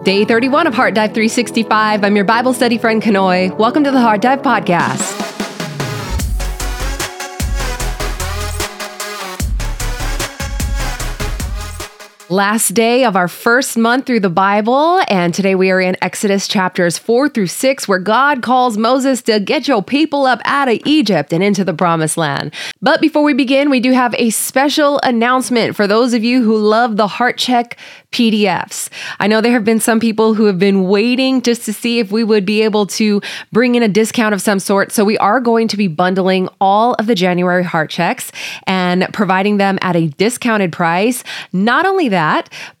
Day 31 of Heart Dive 365. I'm your Bible study friend, Kanoe. Welcome to the Heart Dive Podcast. Last day of our first month through the Bible, and today we are in Exodus chapters 4 through 6, where God calls Moses to get your people up out of Egypt and into the promised land. But before we begin, we do have a special announcement for those of you who love the Heart Check PDFs. I know there have been some people who have been waiting just to see if we would be able to bring in a discount of some sort. So we are going to be bundling all of the January heart checks and providing them at a discounted price. Not only that,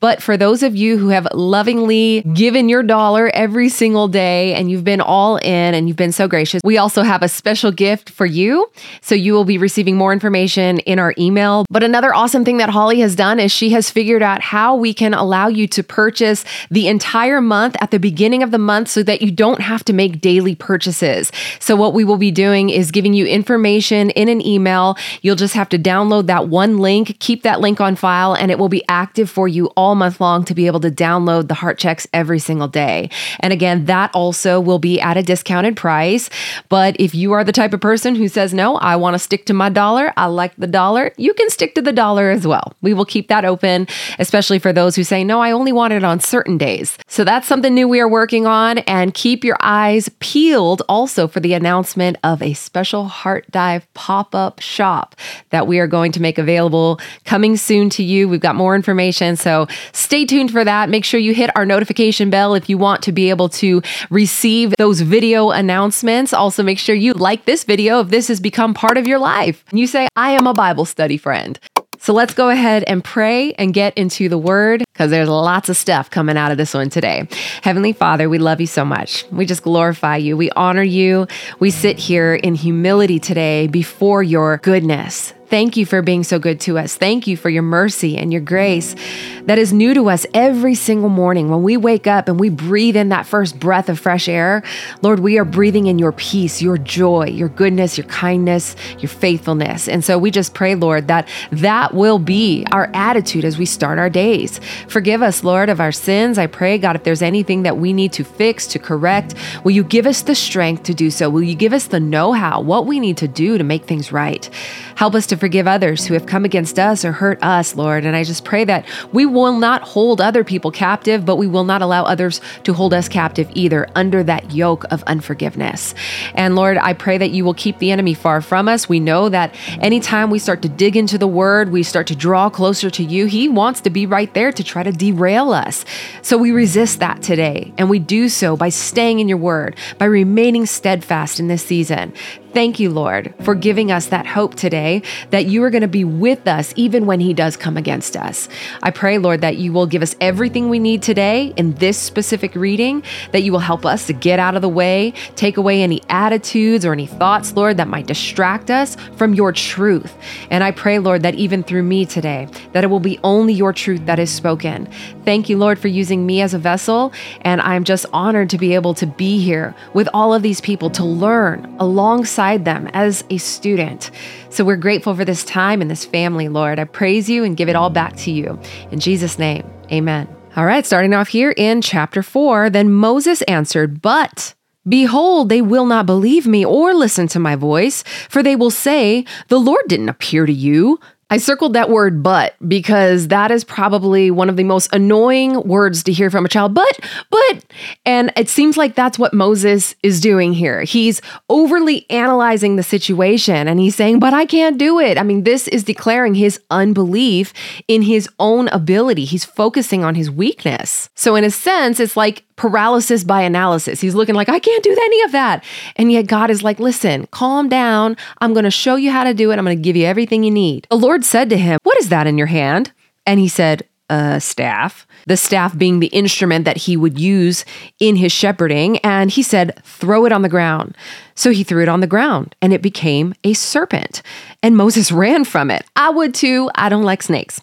but for those of you who have lovingly given your dollar every single day and you've been all in and you've been so gracious, we also have a special gift for you. So you will be receiving more information in our email. But another awesome thing that Holly has done is she has figured out how we can allow you to purchase the entire month at the beginning of the month so that you don't have to make daily purchases. So, what we will be doing is giving you information in an email. You'll just have to download that one link, keep that link on file, and it will be active for you all month long to be able to download the heart checks every single day. And again, that also will be at a discounted price. But if you are the type of person who says, no, I want to stick to my dollar, I like the dollar, you can stick to the dollar as well. We will keep that open, especially for those who say, no, I only want it on certain days. So that's something new we are working on. And keep your eyes peeled also for the announcement of a special Heart Dive pop up shop that we are going to make available coming soon to you. We've got more information. So stay tuned for that. Make sure you hit our notification bell if you want to be able to receive those video announcements. Also, make sure you like this video if this has become part of your life. You say, I am a Bible study friend. So let's go ahead and pray and get into the word because there's lots of stuff coming out of this one today. Heavenly Father, we love you so much. We just glorify you. We honor you. We sit here in humility today before your goodness. Thank you for being so good to us. Thank you for your mercy and your grace that is new to us every single morning. When we wake up and we breathe in that first breath of fresh air, Lord, we are breathing in your peace, your joy, your goodness, your kindness, your faithfulness. And so we just pray, Lord, that that will be our attitude as we start our days. Forgive us, Lord, of our sins. I pray, God, if there's anything that we need to fix, to correct, will you give us the strength to do so? Will you give us the know how, what we need to do to make things right? Help us to forgive others who have come against us or hurt us, Lord. And I just pray that we will not hold other people captive, but we will not allow others to hold us captive either under that yoke of unforgiveness. And Lord, I pray that you will keep the enemy far from us. We know that anytime we start to dig into the word, we start to draw closer to you, he wants to be right there to try to derail us. So we resist that today. And we do so by staying in your word, by remaining steadfast in this season. Thank you, Lord, for giving us that hope today that you are going to be with us even when He does come against us. I pray, Lord, that you will give us everything we need today in this specific reading, that you will help us to get out of the way, take away any attitudes or any thoughts, Lord, that might distract us from your truth. And I pray, Lord, that even through me today, that it will be only your truth that is spoken. Thank you, Lord, for using me as a vessel. And I'm just honored to be able to be here with all of these people to learn alongside alongside them as a student. So we're grateful for this time and this family, Lord. I praise you and give it all back to you. In Jesus' name, amen. All right, starting off here in chapter 4, then Moses answered, But Behold, they will not believe me or listen to my voice, for they will say, The Lord didn't appear to you. I circled that word but because that is probably one of the most annoying words to hear from a child. But, but, and it seems like that's what Moses is doing here. He's overly analyzing the situation and he's saying, but I can't do it. I mean, this is declaring his unbelief in his own ability. He's focusing on his weakness. So, in a sense, it's like paralysis by analysis. He's looking like, I can't do any of that. And yet God is like, listen, calm down. I'm going to show you how to do it. I'm going to give you everything you need. The Lord said to him, What is that in your hand? And he said, a staff, the staff being the instrument that he would use in his shepherding. And he said, Throw it on the ground. So he threw it on the ground and it became a serpent. And Moses ran from it. I would too. I don't like snakes.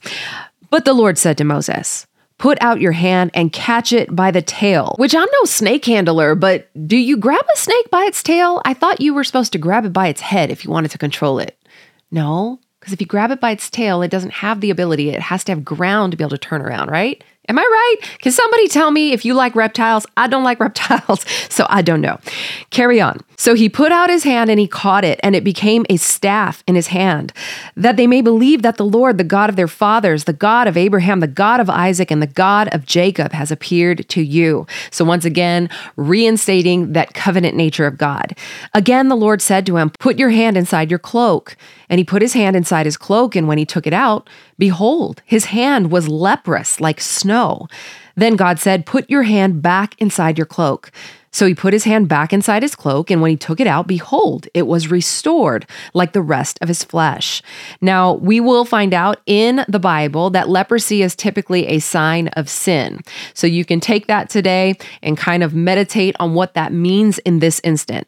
But the Lord said to Moses, Put out your hand and catch it by the tail, which I'm no snake handler, but do you grab a snake by its tail? I thought you were supposed to grab it by its head if you wanted to control it. No, because if you grab it by its tail, it doesn't have the ability. It has to have ground to be able to turn around, right? Am I right? Can somebody tell me if you like reptiles? I don't like reptiles, so I don't know. Carry on. So he put out his hand and he caught it, and it became a staff in his hand, that they may believe that the Lord, the God of their fathers, the God of Abraham, the God of Isaac, and the God of Jacob has appeared to you. So once again, reinstating that covenant nature of God. Again, the Lord said to him, Put your hand inside your cloak. And he put his hand inside his cloak, and when he took it out, behold, his hand was leprous like snow. Then God said, Put your hand back inside your cloak. So he put his hand back inside his cloak, and when he took it out, behold, it was restored like the rest of his flesh. Now, we will find out in the Bible that leprosy is typically a sign of sin. So you can take that today and kind of meditate on what that means in this instant.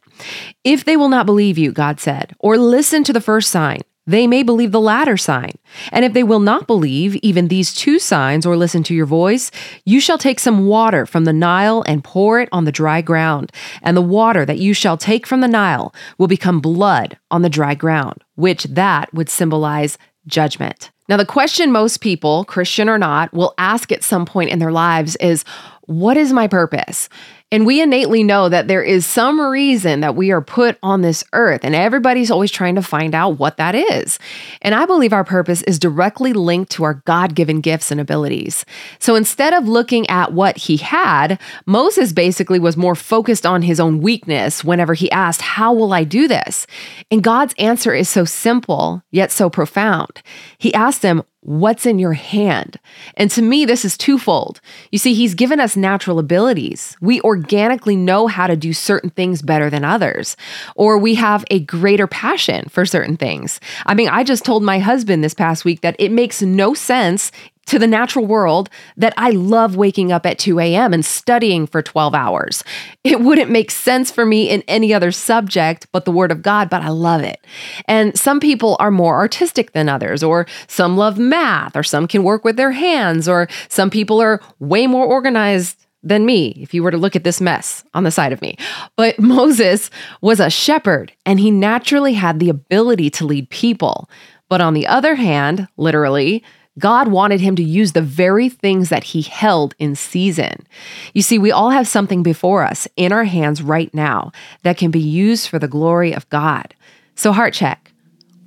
If they will not believe you, God said, or listen to the first sign, they may believe the latter sign. And if they will not believe even these two signs or listen to your voice, you shall take some water from the Nile and pour it on the dry ground. And the water that you shall take from the Nile will become blood on the dry ground, which that would symbolize judgment. Now, the question most people, Christian or not, will ask at some point in their lives is, What is my purpose? And we innately know that there is some reason that we are put on this earth, and everybody's always trying to find out what that is. And I believe our purpose is directly linked to our God given gifts and abilities. So instead of looking at what he had, Moses basically was more focused on his own weakness whenever he asked, How will I do this? And God's answer is so simple, yet so profound. He asked him, What's in your hand? And to me, this is twofold. You see, he's given us natural abilities. We organically know how to do certain things better than others, or we have a greater passion for certain things. I mean, I just told my husband this past week that it makes no sense to the natural world that I love waking up at 2 a.m. and studying for 12 hours. It wouldn't make sense for me in any other subject but the Word of God, but I love it. And some people are more artistic than others, or some love math, or some can work with their hands, or some people are way more organized than me if you were to look at this mess on the side of me. But Moses was a shepherd and he naturally had the ability to lead people. But on the other hand, literally, God wanted him to use the very things that he held in season. You see, we all have something before us in our hands right now that can be used for the glory of God. So, heart check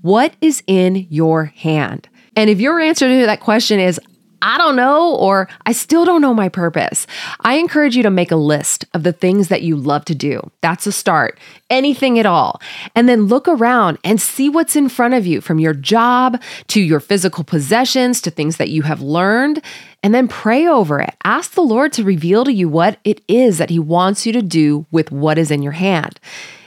what is in your hand? And if your answer to that question is, I don't know, or I still don't know my purpose. I encourage you to make a list of the things that you love to do. That's a start, anything at all. And then look around and see what's in front of you from your job to your physical possessions to things that you have learned. And then pray over it. Ask the Lord to reveal to you what it is that He wants you to do with what is in your hand.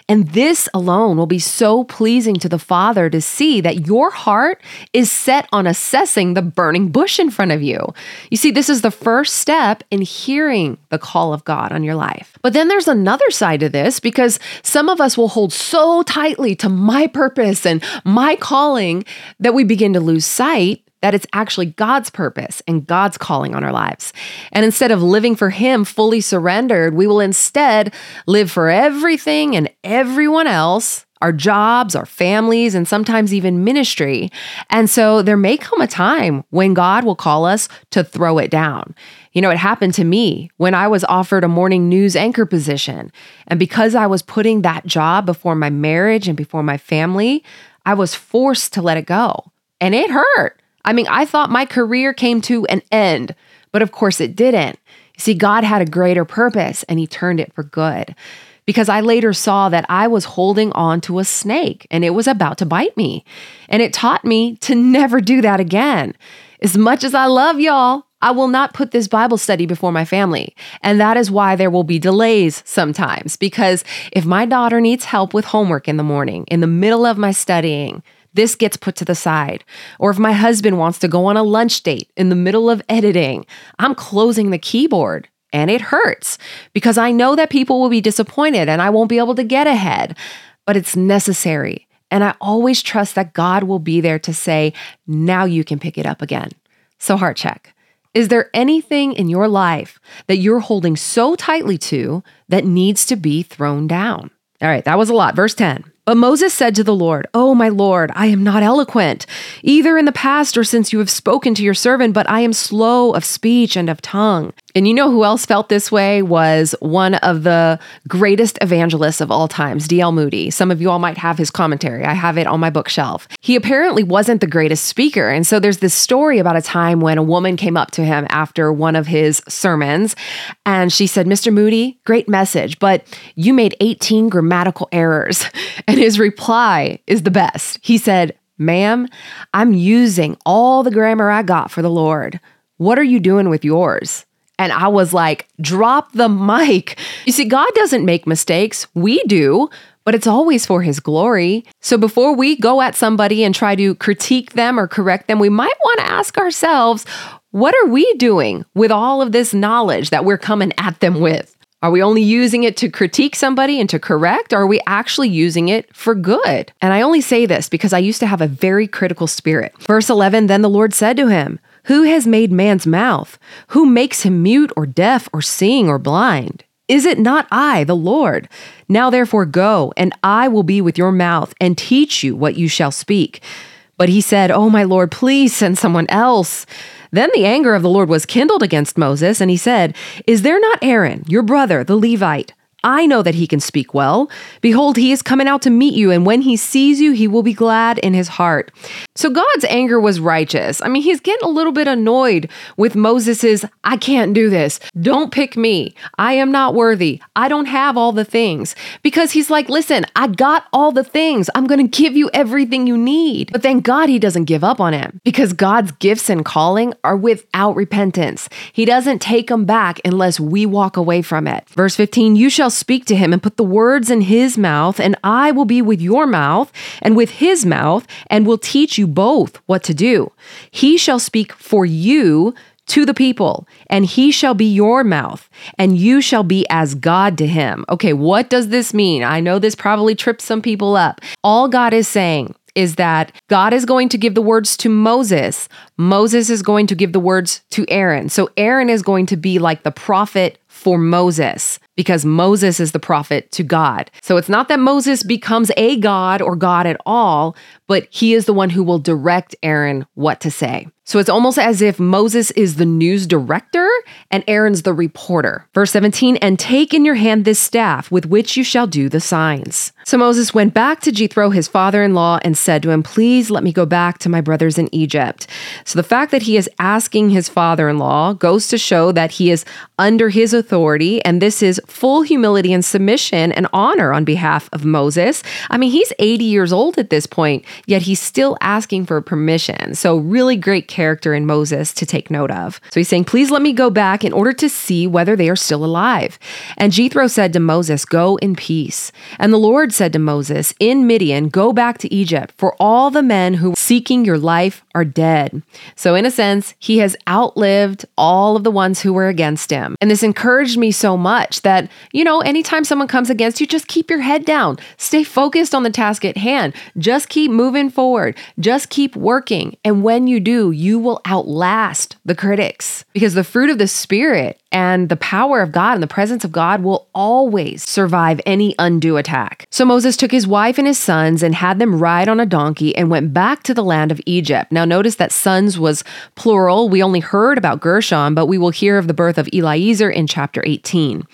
And this alone will be so pleasing to the Father to see that your heart is set on assessing the burning bush in front of you. You see, this is the first step in hearing the call of God on your life. But then there's another side to this because some of us will hold so tightly to my purpose and my calling that we begin to lose sight that it's actually God's purpose and God's calling on our lives. And instead of living for Him fully surrendered, we will instead live for everything and everyone else our jobs, our families, and sometimes even ministry. And so there may come a time when God will call us to throw it down. You know, it happened to me when I was offered a morning news anchor position. And because I was putting that job before my marriage and before my family, I was forced to let it go. And it hurt. I mean, I thought my career came to an end, but of course it didn't. You see, God had a greater purpose and He turned it for good. Because I later saw that I was holding on to a snake and it was about to bite me. And it taught me to never do that again. As much as I love y'all, I will not put this Bible study before my family. And that is why there will be delays sometimes. Because if my daughter needs help with homework in the morning, in the middle of my studying, this gets put to the side. Or if my husband wants to go on a lunch date in the middle of editing, I'm closing the keyboard and it hurts because I know that people will be disappointed and I won't be able to get ahead, but it's necessary. And I always trust that God will be there to say, now you can pick it up again. So, heart check. Is there anything in your life that you're holding so tightly to that needs to be thrown down? All right, that was a lot. Verse 10. But Moses said to the Lord, Oh, my Lord, I am not eloquent, either in the past or since you have spoken to your servant, but I am slow of speech and of tongue. And you know who else felt this way was one of the greatest evangelists of all times, D.L. Moody. Some of you all might have his commentary. I have it on my bookshelf. He apparently wasn't the greatest speaker. And so there's this story about a time when a woman came up to him after one of his sermons and she said, Mr. Moody, great message, but you made 18 grammatical errors. And his reply is the best. He said, Ma'am, I'm using all the grammar I got for the Lord. What are you doing with yours? And I was like, drop the mic. You see, God doesn't make mistakes. We do, but it's always for his glory. So before we go at somebody and try to critique them or correct them, we might want to ask ourselves, what are we doing with all of this knowledge that we're coming at them with? Are we only using it to critique somebody and to correct? Or are we actually using it for good? And I only say this because I used to have a very critical spirit. Verse 11 Then the Lord said to him, who has made man's mouth? Who makes him mute or deaf or seeing or blind? Is it not I, the Lord? Now therefore go, and I will be with your mouth and teach you what you shall speak. But he said, Oh, my Lord, please send someone else. Then the anger of the Lord was kindled against Moses, and he said, Is there not Aaron, your brother, the Levite? I know that he can speak well. Behold, he is coming out to meet you, and when he sees you, he will be glad in his heart. So God's anger was righteous. I mean, he's getting a little bit annoyed with Moses's, I can't do this. Don't pick me. I am not worthy. I don't have all the things. Because he's like, listen, I got all the things. I'm going to give you everything you need. But thank God he doesn't give up on him because God's gifts and calling are without repentance. He doesn't take them back unless we walk away from it. Verse 15, you shall speak to him and put the words in his mouth, and I will be with your mouth and with his mouth, and will teach you both what to do. He shall speak for you to the people, and he shall be your mouth, and you shall be as God to him. Okay, what does this mean? I know this probably trips some people up. All God is saying is that God is going to give the words to Moses. Moses is going to give the words to Aaron. So Aaron is going to be like the prophet for Moses because Moses is the prophet to God. So it's not that Moses becomes a God or God at all, but he is the one who will direct Aaron what to say. So it's almost as if Moses is the news director and Aaron's the reporter. Verse 17, and take in your hand this staff with which you shall do the signs. So Moses went back to Jethro, his father in law, and said to him, Please let me go back to my brothers in Egypt. So the fact that he is asking his father in law goes to show that he is under his authority, and this is full humility and submission and honor on behalf of Moses. I mean, he's 80 years old at this point, yet he's still asking for permission. So, really great character in Moses to take note of. So he's saying, Please let me go back in order to see whether they are still alive. And Jethro said to Moses, Go in peace. And the Lord said to Moses, In Midian, go back to Egypt, for all the men who were seeking your life are dead. So, in a sense, he has outlived all of the ones who were against him. And this encouraged me so much that, you know, anytime someone comes against you, just keep your head down. Stay focused on the task at hand. Just keep moving forward. Just keep working. And when you do, you will outlast the critics because the fruit of the Spirit and the power of God and the presence of God will always survive any undue attack. So Moses took his wife and his sons and had them ride on a donkey and went back to the land of Egypt. Now, notice that sons was plural. We only heard about Gershon, but we will hear of the birth of Eliezer in chapter 18.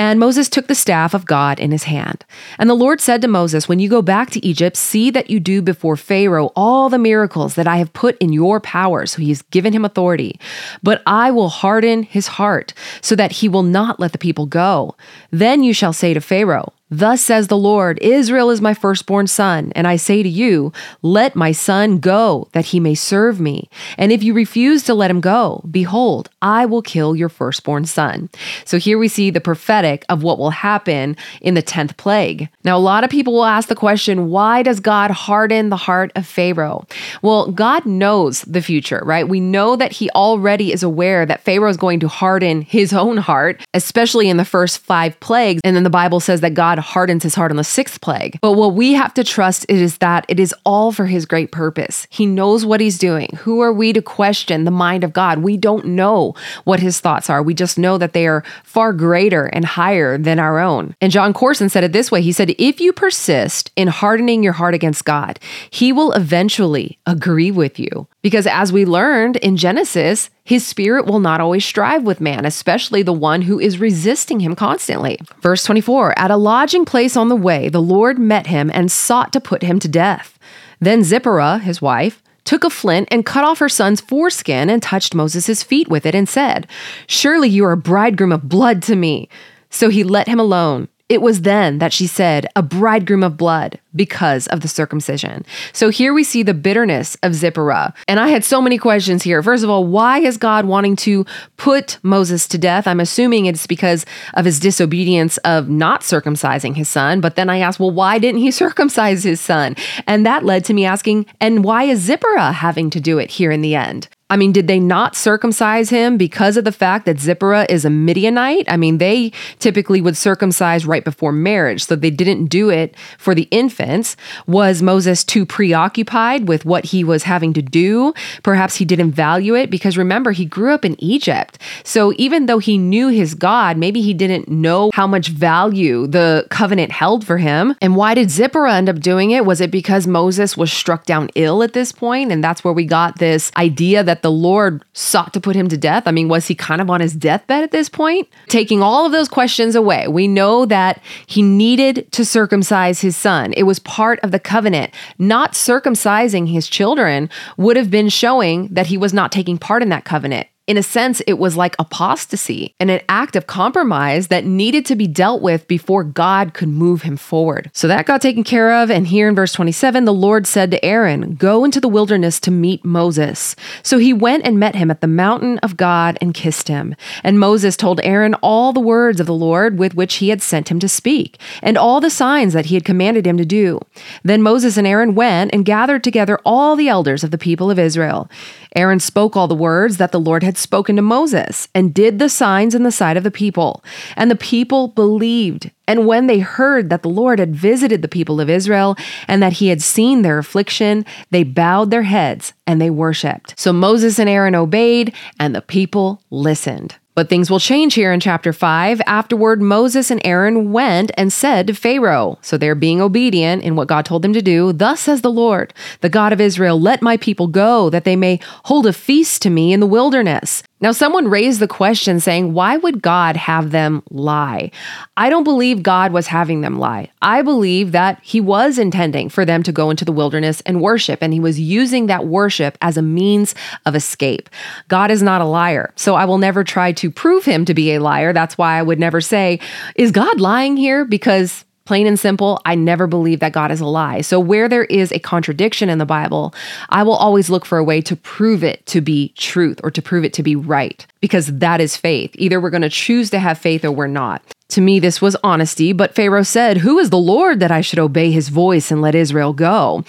And Moses took the staff of God in his hand. And the Lord said to Moses, When you go back to Egypt, see that you do before Pharaoh all the miracles that I have put in your power. So he has given him authority. But I will harden his heart so that he will not let the people go. Then you shall say to Pharaoh, Thus says the Lord Israel is my firstborn son, and I say to you, Let my son go, that he may serve me. And if you refuse to let him go, behold, I will kill your firstborn son. So here we see the prophetic of what will happen in the 10th plague. Now, a lot of people will ask the question why does God harden the heart of Pharaoh? Well, God knows the future, right? We know that he already is aware that Pharaoh is going to harden his own heart, especially in the first five plagues. And then the Bible says that God hardens his heart on the sixth plague. But what we have to trust is that it is all for his great purpose. He knows what he's doing. Who are we to question the mind of God? We don't know what his thoughts are. We just know that they are far greater and higher than our own. And Jon Courson said it this way He said, If you persist in hardening your heart against God, He will eventually agree with you. Because as we learned in Genesis, his spirit will not always strive with man, especially the one who is resisting him constantly. Verse 24 At a lodging place on the way, the Lord met him and sought to put him to death. Then Zipporah, his wife, took a flint and cut off her son's foreskin and touched Moses' feet with it and said, Surely you are a bridegroom of blood to me. So he let him alone. It was then that she said, a bridegroom of blood, because of the circumcision. So here we see the bitterness of Zipporah. And I had so many questions here. First of all, why is God wanting to put Moses to death? I'm assuming it's because of his disobedience of not circumcising his son. But then I asked, well, why didn't he circumcise his son? And that led to me asking, and why is Zipporah having to do it here in the end? I mean, did they not circumcise him because of the fact that Zipporah is a Midianite? I mean, they typically would circumcise right before marriage, so they didn't do it for the infants. Was Moses too preoccupied with what he was having to do? Perhaps he didn't value it because remember, he grew up in Egypt. So even though he knew his God, maybe he didn't know how much value the covenant held for him. And why did Zipporah end up doing it? Was it because Moses was struck down ill at this point, And that's where we got this idea that the Lord sought to put him to death? I mean, was he kind of on his deathbed at this point? Taking all of those questions away, we know that he needed to circumcise his son. It was part of the covenant. Not circumcising his children would have been showing that he was not taking part in that covenant in a sense, it was like apostasy and an act of compromise that needed to be dealt with before God could move him forward. So that got taken care of. And here in verse 27, the Lord said to Aaron, Go into the wilderness to meet Moses. So he went and met him at the mountain of God and kissed him. And Moses told Aaron all the words of the Lord with which he had sent him to speak, and all the signs that he had commanded him to do. Then Moses and Aaron went and gathered together all the elders of the people of Israel. Aaron spoke all the words that the Lord had spoken to Moses and did the signs in the sight of the people. And the people believed. And when they heard that the Lord had visited the people of Israel and that he had seen their affliction, they bowed their heads and they worshiped. So Moses and Aaron obeyed, and the people listened. But things will change here in chapter 5. Afterward, Moses and Aaron went and said to Pharaoh, so they're being obedient in what God told them to do. Thus says the Lord, the God of Israel, let my people go, that they may hold a feast to me in the wilderness. Now, someone raised the question saying, why would God have them lie? I don't believe God was having them lie. I believe that He was intending for them to go into the wilderness and worship, and He was using that worship as a means of escape. God is not a liar, so I will never try to prove Him to be a liar. That's why I would never say, Is God lying here? Because Plain and simple, I never believe that God is a lie. So, where there is a contradiction in the Bible, I will always look for a way to prove it to be truth or to prove it to be right, because that is faith. Either we're going to choose to have faith or we're not. To me, this was honesty, but Pharaoh said, Who is the Lord that I should obey his voice and let Israel go?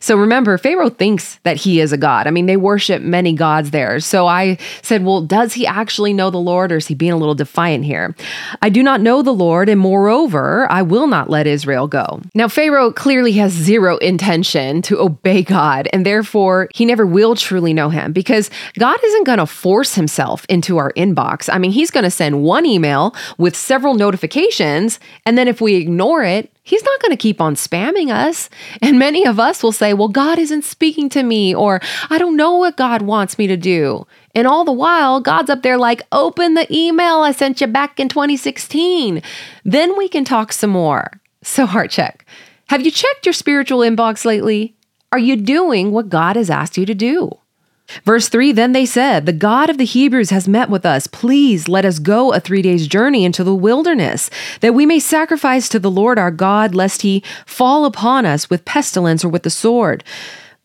So remember, Pharaoh thinks that he is a God. I mean, they worship many gods there. So I said, Well, does he actually know the Lord or is he being a little defiant here? I do not know the Lord, and moreover, I will not let Israel go. Now, Pharaoh clearly has zero intention to obey God, and therefore he never will truly know him because God isn't going to force himself into our inbox. I mean, he's going to send one email with several notifications. And then if we ignore it, He's not going to keep on spamming us. And many of us will say, Well, God isn't speaking to me, or I don't know what God wants me to do. And all the while, God's up there like, Open the email I sent you back in 2016. Then we can talk some more. So, heart check. Have you checked your spiritual inbox lately? Are you doing what God has asked you to do? Verse 3 Then they said, The God of the Hebrews has met with us. Please let us go a three days' journey into the wilderness, that we may sacrifice to the Lord our God, lest he fall upon us with pestilence or with the sword.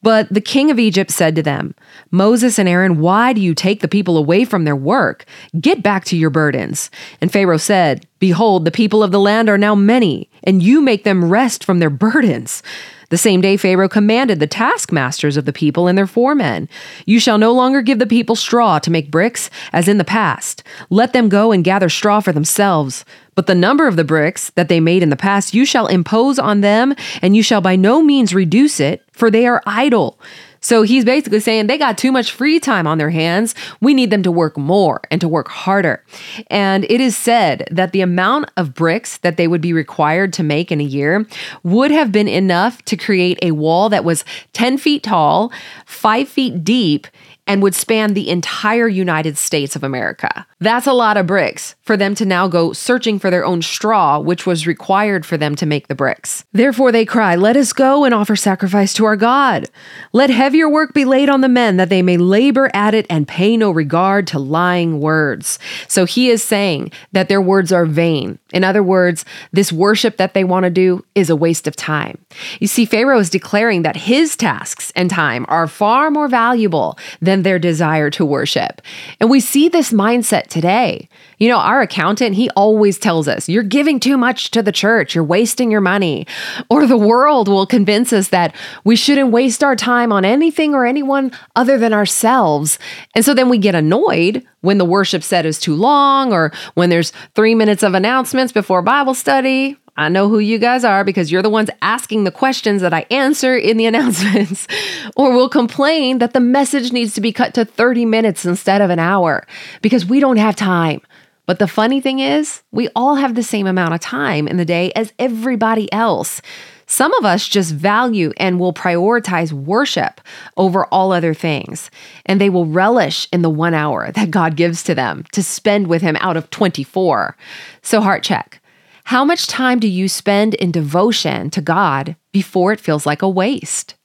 But the king of Egypt said to them, Moses and Aaron, why do you take the people away from their work? Get back to your burdens. And Pharaoh said, Behold, the people of the land are now many, and you make them rest from their burdens. The same day Pharaoh commanded the taskmasters of the people and their foremen You shall no longer give the people straw to make bricks, as in the past. Let them go and gather straw for themselves. But the number of the bricks that they made in the past you shall impose on them, and you shall by no means reduce it, for they are idle. So he's basically saying they got too much free time on their hands. We need them to work more and to work harder. And it is said that the amount of bricks that they would be required to make in a year would have been enough to create a wall that was 10 feet tall, five feet deep, and would span the entire United States of America. That's a lot of bricks for them to now go searching for their own straw, which was required for them to make the bricks. Therefore they cry, Let us go and offer sacrifice to our God. Let heavier work be laid on the men, that they may labor at it and pay no regard to lying words. So he is saying that their words are vain. In other words, this worship that they want to do is a waste of time. You see, Pharaoh is declaring that his tasks and time are far more valuable than their desire to worship. And we see this mindset today. You know, our accountant, he always tells us, you're giving too much to the church, you're wasting your money. Or the world will convince us that we shouldn't waste our time on anything or anyone other than ourselves. And so then we get annoyed when the worship set is too long or when there's three minutes of announcements before Bible study. I know who you guys are because you're the ones asking the questions that I answer in the announcements. or we'll complain that the message needs to be cut to 30 minutes instead of an hour because we don't have time. But the funny thing is, we all have the same amount of time in the day as everybody else. Some of us just value and will prioritize worship over all other things, and they will relish in the one hour that God gives to them to spend with Him out of 24. So, heart check. How much time do you spend in devotion to God before it feels like a waste?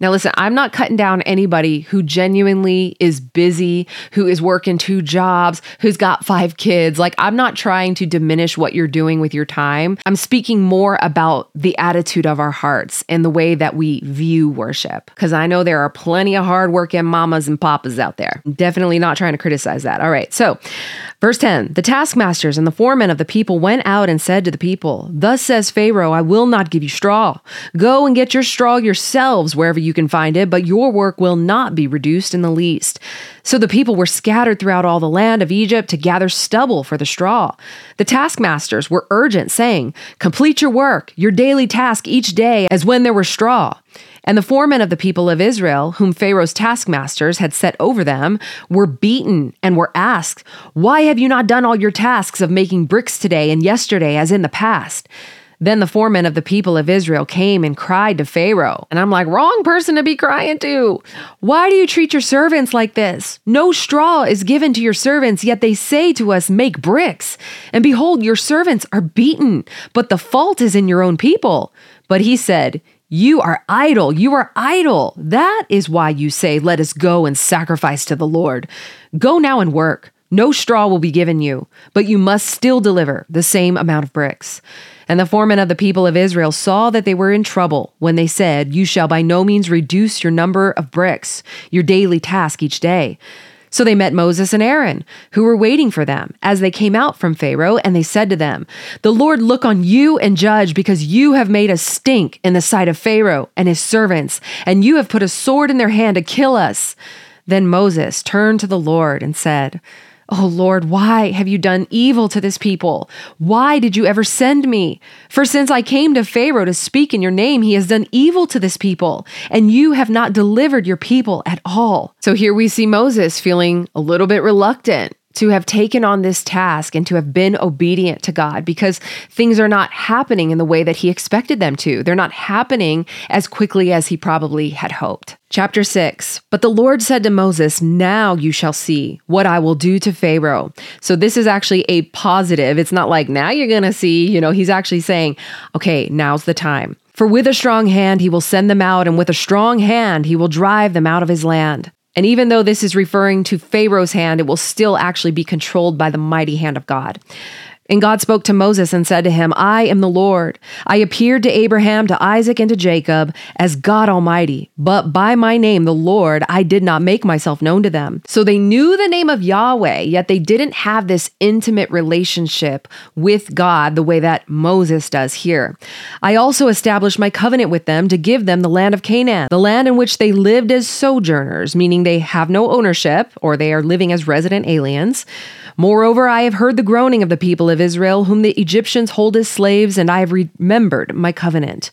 Now, listen, I'm not cutting down anybody who genuinely is busy, who is working two jobs, who's got five kids. Like, I'm not trying to diminish what you're doing with your time. I'm speaking more about the attitude of our hearts and the way that we view worship. Because I know there are plenty of hardworking mamas and papas out there. Definitely not trying to criticize that. All right. So, Verse 10 The taskmasters and the foremen of the people went out and said to the people, Thus says Pharaoh, I will not give you straw. Go and get your straw yourselves wherever you can find it, but your work will not be reduced in the least. So the people were scattered throughout all the land of Egypt to gather stubble for the straw. The taskmasters were urgent, saying, Complete your work, your daily task each day, as when there were straw. And the foremen of the people of Israel, whom Pharaoh's taskmasters had set over them, were beaten and were asked, Why have you not done all your tasks of making bricks today and yesterday as in the past? Then the foremen of the people of Israel came and cried to Pharaoh. And I'm like, wrong person to be crying to. Why do you treat your servants like this? No straw is given to your servants, yet they say to us, Make bricks. And behold, your servants are beaten, but the fault is in your own people. But he said, you are idle. You are idle. That is why you say, Let us go and sacrifice to the Lord. Go now and work. No straw will be given you, but you must still deliver the same amount of bricks. And the foremen of the people of Israel saw that they were in trouble when they said, You shall by no means reduce your number of bricks, your daily task each day. So they met Moses and Aaron, who were waiting for them as they came out from Pharaoh, and they said to them, The Lord look on you and judge, because you have made us stink in the sight of Pharaoh and his servants, and you have put a sword in their hand to kill us. Then Moses turned to the Lord and said, Oh Lord, why have you done evil to this people? Why did you ever send me? For since I came to Pharaoh to speak in your name, he has done evil to this people, and you have not delivered your people at all. So here we see Moses feeling a little bit reluctant to have taken on this task and to have been obedient to God because things are not happening in the way that he expected them to. They're not happening as quickly as he probably had hoped. Chapter 6 But the Lord said to Moses, Now you shall see what I will do to Pharaoh. So this is actually a positive. It's not like now you're going to see, you know, he's actually saying, Okay, now's the time. For with a strong hand he will send them out, and with a strong hand he will drive them out of his land. And even though this is referring to Pharaoh's hand, it will still actually be controlled by the mighty hand of God. And God spoke to Moses and said to him, I am the Lord. I appeared to Abraham, to Isaac, and to Jacob as God Almighty, but by my name, the Lord, I did not make myself known to them. So they knew the name of Yahweh, yet they didn't have this intimate relationship with God the way that Moses does here. I also established my covenant with them to give them the land of Canaan, the land in which they lived as sojourners, meaning they have no ownership or they are living as resident aliens. Moreover, I have heard the groaning of the people of Israel, whom the Egyptians hold as slaves, and I have remembered my covenant.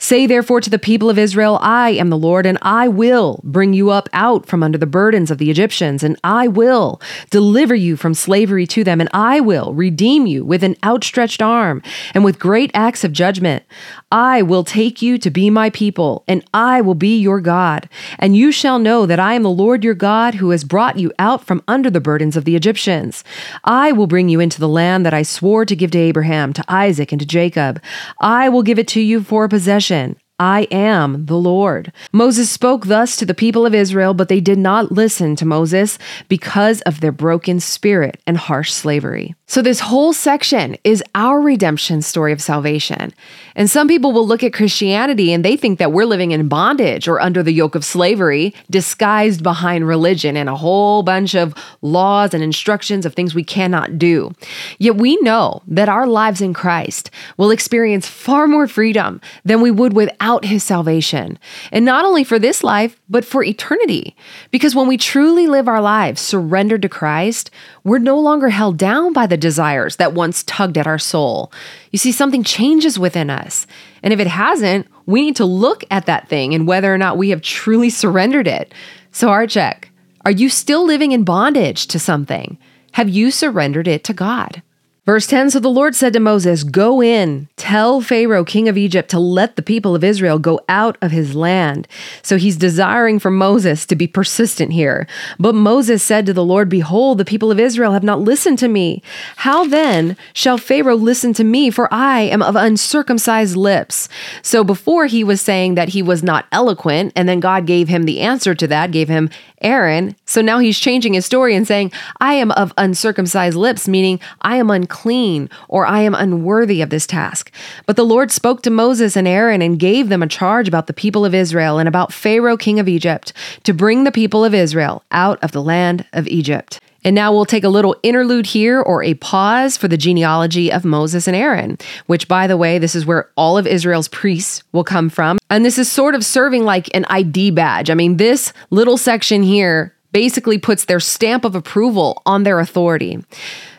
Say therefore to the people of Israel, I am the Lord, and I will bring you up out from under the burdens of the Egyptians, and I will deliver you from slavery to them, and I will redeem you with an outstretched arm and with great acts of judgment. I will take you to be my people, and I will be your God. And you shall know that I am the Lord your God who has brought you out from under the burdens of the Egyptians. I will bring you into the land that I swore to give to Abraham, to Isaac, and to Jacob. I will give it to you for a possession I am the Lord. Moses spoke thus to the people of Israel, but they did not listen to Moses because of their broken spirit and harsh slavery. So, this whole section is our redemption story of salvation. And some people will look at Christianity and they think that we're living in bondage or under the yoke of slavery, disguised behind religion and a whole bunch of laws and instructions of things we cannot do. Yet we know that our lives in Christ will experience far more freedom than we would without his salvation. And not only for this life, but for eternity. Because when we truly live our lives surrendered to Christ, we're no longer held down by the desires that once tugged at our soul. You see, something changes within us. And if it hasn't, we need to look at that thing and whether or not we have truly surrendered it. So, our check are you still living in bondage to something? Have you surrendered it to God? Verse 10 So the Lord said to Moses, Go in, tell Pharaoh, king of Egypt, to let the people of Israel go out of his land. So he's desiring for Moses to be persistent here. But Moses said to the Lord, Behold, the people of Israel have not listened to me. How then shall Pharaoh listen to me? For I am of uncircumcised lips. So before he was saying that he was not eloquent, and then God gave him the answer to that, gave him Aaron. So now he's changing his story and saying, I am of uncircumcised lips, meaning I am unclean or I am unworthy of this task. But the Lord spoke to Moses and Aaron and gave them a charge about the people of Israel and about Pharaoh, king of Egypt, to bring the people of Israel out of the land of Egypt. And now we'll take a little interlude here or a pause for the genealogy of Moses and Aaron, which, by the way, this is where all of Israel's priests will come from. And this is sort of serving like an ID badge. I mean, this little section here basically puts their stamp of approval on their authority.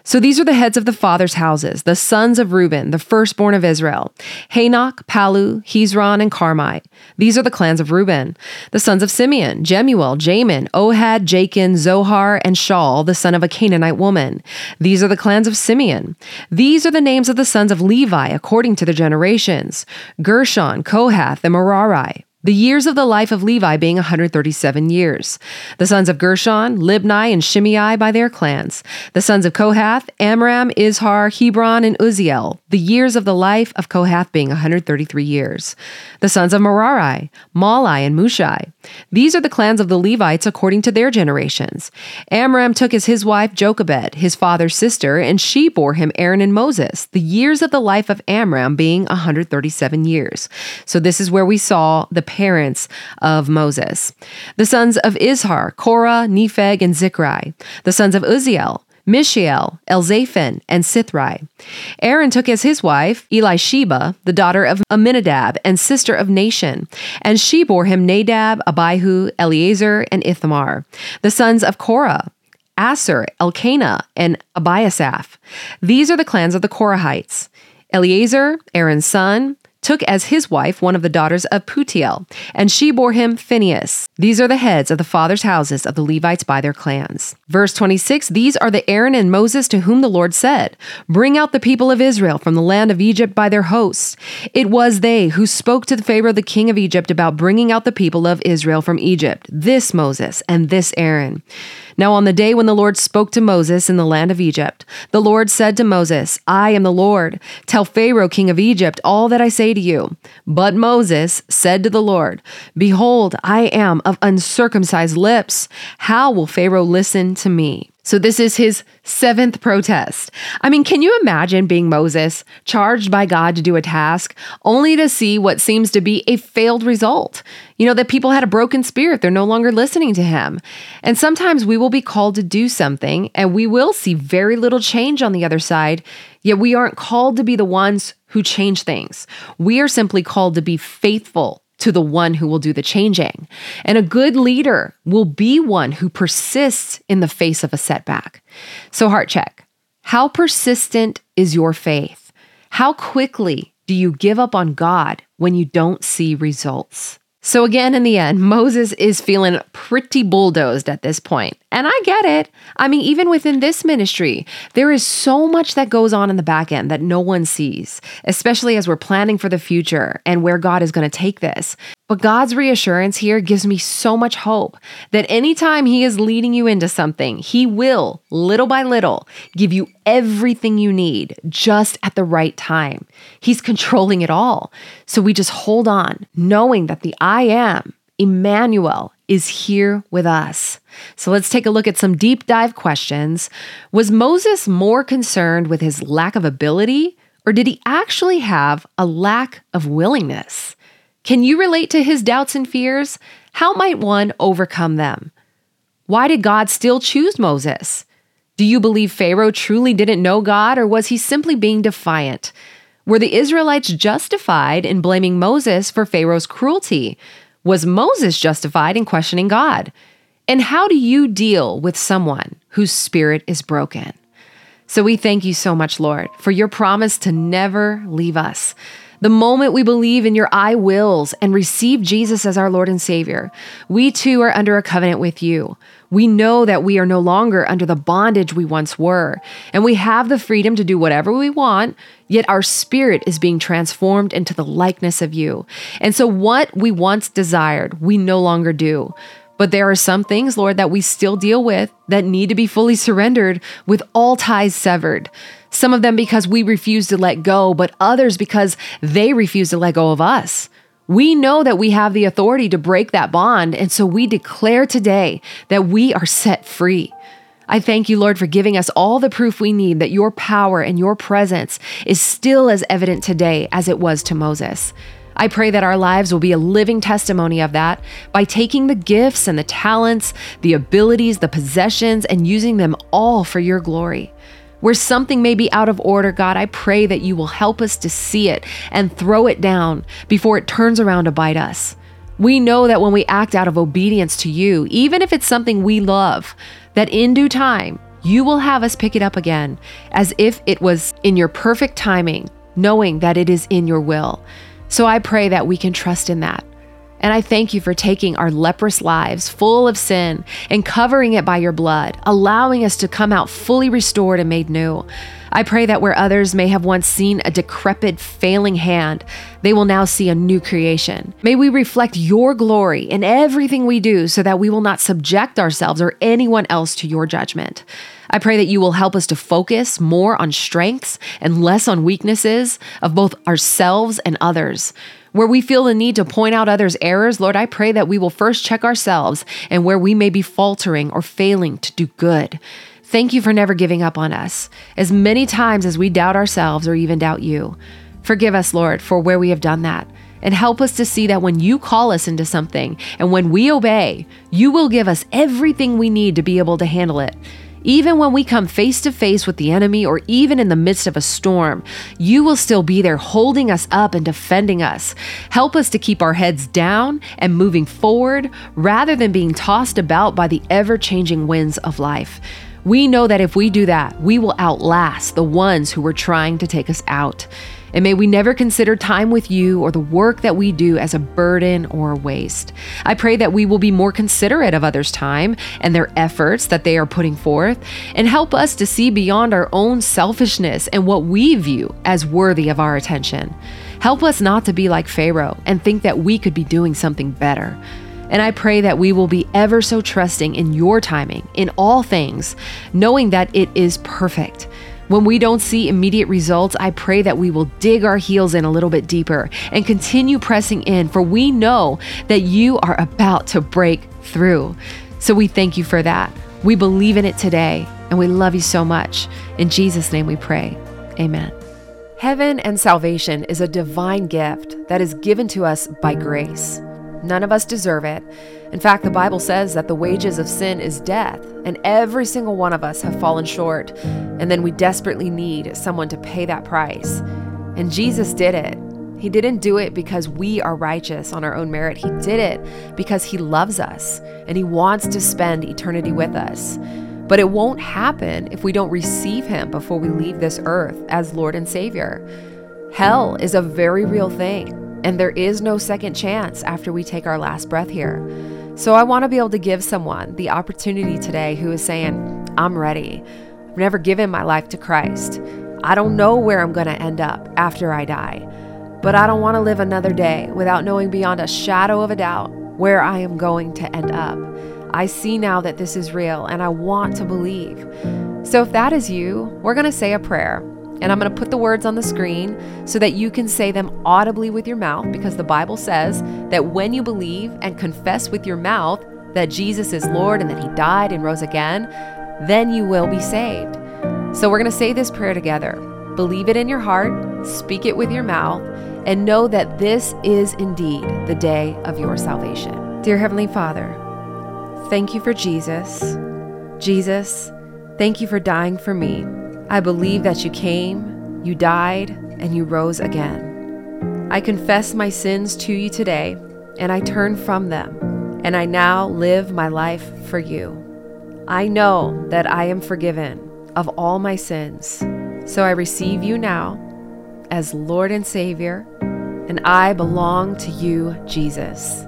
So these are the heads of the fathers' houses, the sons of Reuben, the firstborn of Israel Hanoch, Pallu, Hezron, and Carmi. These are the clans of Reuben. The sons of Simeon, Jemuel, Jamin, Ohad, Jachin, Zohar, and Shaul, the son of a Canaanite woman. These are the clans of Simeon. These are the names of the sons of Levi according to their generations Gershon, Kohath, and Merari the years of the life of Levi being 137 years. The sons of Gershon, Libni, and Shimei by their clans. The sons of Kohath, Amram, Izhar, Hebron, and Uzziel. The years of the life of Kohath being 133 years. The sons of Merari, Mahli, and Mushi. These are the clans of the Levites according to their generations. Amram took as his wife Jochebed, his father's sister, and she bore him Aaron and Moses. The years of the life of Amram being 137 years. So this is where we saw the parents of Moses. The sons of Izhar, Korah, Nepheg, and Zichri. The sons of Uzziel, Mishael, Elzaphan, and Sithri. Aaron took as his wife Elisheba, the daughter of Amminadab and sister of Nahshon, and she bore him Nadab, Abihu, Eleazar, and Ithamar. The sons of Korah, Assir, Elkanah, and Abiasaph. These are the clans of the Korahites. Eleazar, Aaron's son, took as his wife one of the daughters of Putiel, and she bore him Phinehas. These are the heads of the fathers' houses of the Levites by their clans. Verse 26 These are the Aaron and Moses to whom the Lord said, Bring out the people of Israel from the land of Egypt by their hosts. It was they who spoke to the Pharaoh the king of Egypt about bringing out the people of Israel from Egypt, this Moses and this Aaron. Now, on the day when the Lord spoke to Moses in the land of Egypt, the Lord said to Moses, I am the Lord. Tell Pharaoh, king of Egypt, all that I say to you. But Moses said to the Lord, Behold, I am of uncircumcised lips. How will Pharaoh listen to me? So, this is his seventh protest. I mean, can you imagine being Moses, charged by God to do a task, only to see what seems to be a failed result? You know, that people had a broken spirit, they're no longer listening to him. And sometimes we will be called to do something, and we will see very little change on the other side, yet we aren't called to be the ones who change things. We are simply called to be faithful to the one who will do the changing. And a good leader will be one who persists in the face of a setback. So, heart check how persistent is your faith? How quickly do you give up on God when you don't see results? So, again, in the end, Moses is feeling pretty bulldozed at this point. And I get it. I mean, even within this ministry, there is so much that goes on in the back end that no one sees, especially as we're planning for the future and where God is going to take this. But God's reassurance here gives me so much hope that anytime He is leading you into something, He will, little by little, give you everything you need just at the right time. He's controlling it all. So we just hold on, knowing that the I am, Emmanuel, is here with us. So let's take a look at some deep dive questions. Was Moses more concerned with his lack of ability, or did he actually have a lack of willingness? Can you relate to his doubts and fears? How might one overcome them? Why did God still choose Moses? Do you believe Pharaoh truly didn't know God, or was he simply being defiant? Were the Israelites justified in blaming Moses for Pharaoh's cruelty? Was Moses justified in questioning God? And how do you deal with someone whose spirit is broken? So we thank you so much, Lord, for your promise to never leave us. The moment we believe in your I wills and receive Jesus as our Lord and Savior, we too are under a covenant with you. We know that we are no longer under the bondage we once were, and we have the freedom to do whatever we want, yet our spirit is being transformed into the likeness of you. And so, what we once desired, we no longer do. But there are some things, Lord, that we still deal with that need to be fully surrendered with all ties severed. Some of them because we refuse to let go, but others because they refuse to let go of us. We know that we have the authority to break that bond, and so we declare today that we are set free. I thank you, Lord, for giving us all the proof we need that your power and your presence is still as evident today as it was to Moses. I pray that our lives will be a living testimony of that by taking the gifts and the talents, the abilities, the possessions, and using them all for your glory. Where something may be out of order, God, I pray that you will help us to see it and throw it down before it turns around to bite us. We know that when we act out of obedience to you, even if it's something we love, that in due time, you will have us pick it up again as if it was in your perfect timing, knowing that it is in your will. So I pray that we can trust in that. And I thank you for taking our leprous lives full of sin and covering it by your blood, allowing us to come out fully restored and made new. I pray that where others may have once seen a decrepit, failing hand, they will now see a new creation. May we reflect your glory in everything we do so that we will not subject ourselves or anyone else to your judgment. I pray that you will help us to focus more on strengths and less on weaknesses of both ourselves and others. Where we feel the need to point out others' errors, Lord, I pray that we will first check ourselves and where we may be faltering or failing to do good. Thank you for never giving up on us, as many times as we doubt ourselves or even doubt you. Forgive us, Lord, for where we have done that. And help us to see that when you call us into something and when we obey, you will give us everything we need to be able to handle it. Even when we come face to face with the enemy or even in the midst of a storm, you will still be there holding us up and defending us. Help us to keep our heads down and moving forward rather than being tossed about by the ever changing winds of life. We know that if we do that, we will outlast the ones who were trying to take us out. And may we never consider time with you or the work that we do as a burden or a waste. I pray that we will be more considerate of others' time and their efforts that they are putting forth, and help us to see beyond our own selfishness and what we view as worthy of our attention. Help us not to be like Pharaoh and think that we could be doing something better. And I pray that we will be ever so trusting in your timing in all things, knowing that it is perfect. When we don't see immediate results, I pray that we will dig our heels in a little bit deeper and continue pressing in, for we know that you are about to break through. So we thank you for that. We believe in it today, and we love you so much. In Jesus' name we pray. Amen. Heaven and salvation is a divine gift that is given to us by grace. None of us deserve it. In fact, the Bible says that the wages of sin is death, and every single one of us have fallen short. And then we desperately need someone to pay that price. And Jesus did it. He didn't do it because we are righteous on our own merit. He did it because He loves us and He wants to spend eternity with us. But it won't happen if we don't receive Him before we leave this earth as Lord and Savior. Hell is a very real thing, and there is no second chance after we take our last breath here. So I want to be able to give someone the opportunity today who is saying, I'm ready. I've never given my life to Christ. I don't know where I'm going to end up after I die, but I don't want to live another day without knowing beyond a shadow of a doubt where I am going to end up. I see now that this is real and I want to believe. So if that is you, we're going to say a prayer. And I'm going to put the words on the screen so that you can say them audibly with your mouth because the Bible says that when you believe and confess with your mouth that Jesus is Lord and that he died and rose again, then you will be saved. So we're going to say this prayer together. Believe it in your heart, speak it with your mouth, and know that this is indeed the day of your salvation. Dear Heavenly Father, thank you for Jesus. Jesus, thank you for dying for me. I believe that you came, you died, and you rose again. I confess my sins to you today, and I turn from them, and I now live my life for you. I know that I am forgiven of all my sins, so I receive you now as Lord and Savior, and I belong to you, Jesus.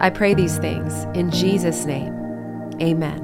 I pray these things in Jesus' name. Amen.